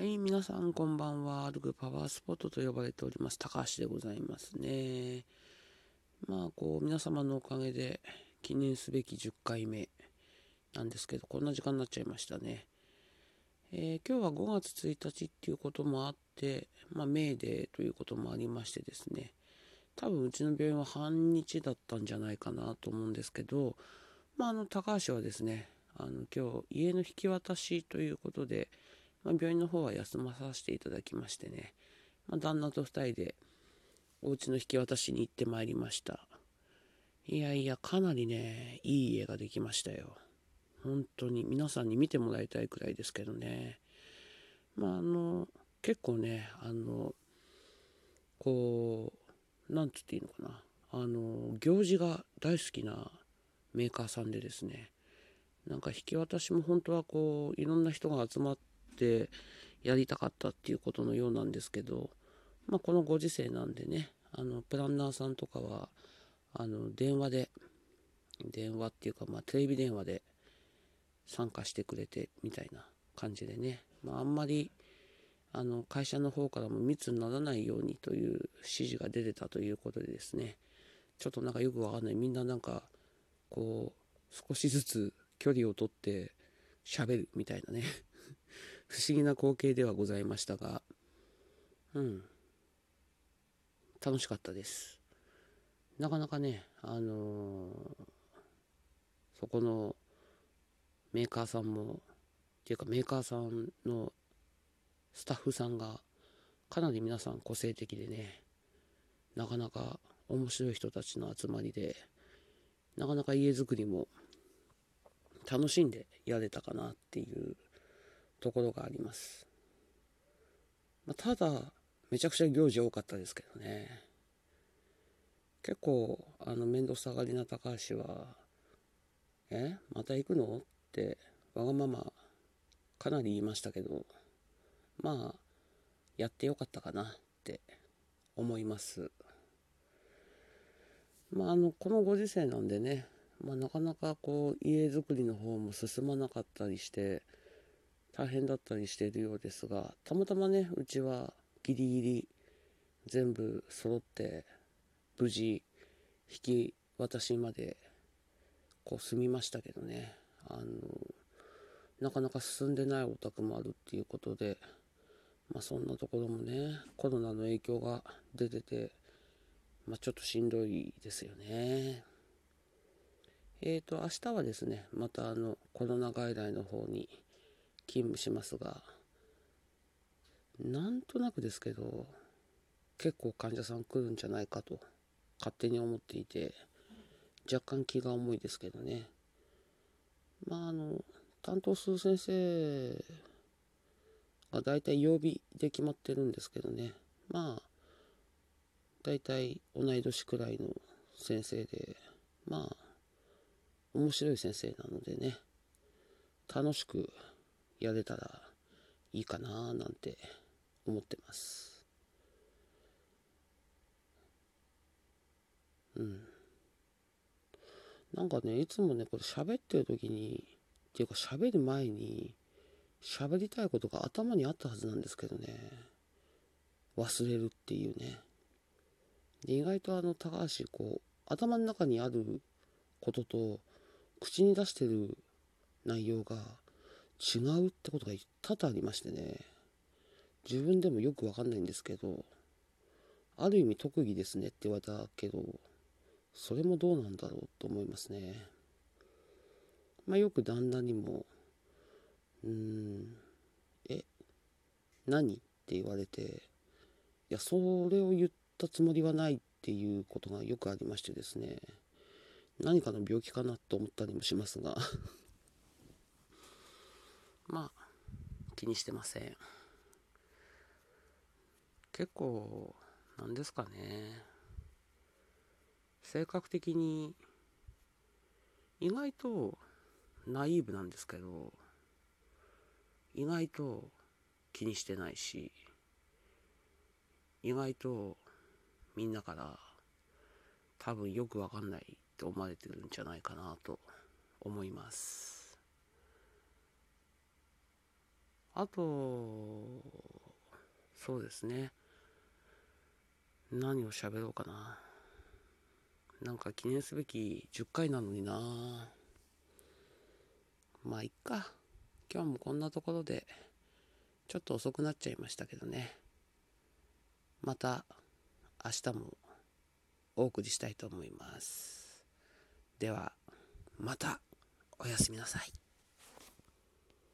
はい、皆さんこんばんは。ルグパワースポットと呼ばれております、高橋でございますね。まあ、こう、皆様のおかげで記念すべき10回目なんですけど、こんな時間になっちゃいましたね。えー、今日は5月1日っていうこともあって、まあ、メーデーということもありましてですね、多分うちの病院は半日だったんじゃないかなと思うんですけど、まあ、あの、高橋はですね、あの、今日、家の引き渡しということで、まあ、病院の方は休まさせていただきましてね、まあ、旦那と2人でお家の引き渡しに行ってまいりました。いやいやかなりねいい家ができましたよ。本当に。皆さんに見てもらいたいくらいですけどね。まああの結構ねあのこう何つっていいのかな。あの行事が大好きなメーカーさんでですね。なんか引き渡しも本当はこういろんな人が集まっててやりたかったっていうことのようなんですけど、まあ、このご時世なんでねあのプランナーさんとかはあの電話で電話っていうか、まあ、テレビ電話で参加してくれてみたいな感じでね、まあ、あんまりあの会社の方からも密にならないようにという指示が出てたということでですねちょっとなんかよくわかんない。みんななんかこう少しずつ距離をとって喋るみたいなね。不思議な光景ではございましたが、うん、楽しかったです。なかなかね、あのー、そこのメーカーさんも、っていうかメーカーさんのスタッフさんがかなり皆さん個性的でね、なかなか面白い人たちの集まりで、なかなか家づくりも楽しんでやれたかなっていうところがあります。ま、ただ、めちゃくちゃ行事多かったですけどね。結構、あの、面倒くさがりな高橋は、え？また行くの？って、わがまま、かなり言いましたけど、まあ、やってよかったかなって思います。まあ、あの、このご時世なんでね、まあ、なかなかこう、家づくりの方も進まなかったりして、大変だったりしているようですがたまたまねうちはギリギリ全部揃って無事引き渡しまでこう済みましたけどね。あのなかなか進んでないお宅もあるっていうことでまあそんなところもねコロナの影響が出ててまあちょっとしんどいですよね。えーと明日はですねまたあのコロナ外来の方に勤務しますがなんとなくですけど結構患者さん来るんじゃないかと勝手に思っていて若干気が重いですけどね。まああの担当する先生が大体曜日で決まってるんですけどね。まあ大体同い年くらいの先生でまあ面白い先生なのでね。楽しくやれたらいいかななんて思ってます。うん。なんかねいつもねこれ喋ってる時にっていうか喋る前に喋りたいことが頭にあったはずなんですけどね。忘れるっていうね。で意外とあの高橋こう頭の中にあることと口に出してる内容が違うってことが多々ありましてね。自分でもよくわかんないんですけどある意味特技ですねって言われたけどそれもどうなんだろうと思いますね。まあよく旦那にもうーんえ何って言われていやそれを言ったつもりはないっていうことがよくありましてですね。何かの病気かなと思ったりもしますが。まあ気にしてません。結構なんですかね。性格的に意外とナイーブなんですけど意外と気にしてないし意外とみんなから多分よくわかんないって思われてるんじゃないかなと思います。あと、そうですね。何を喋ろうかな。なんか記念すべき10回なのにな。まあ、いっか。今日もこんなところで、ちょっと遅くなっちゃいましたけどね。また、明日もお送りしたいと思います。では、またおやすみなさい。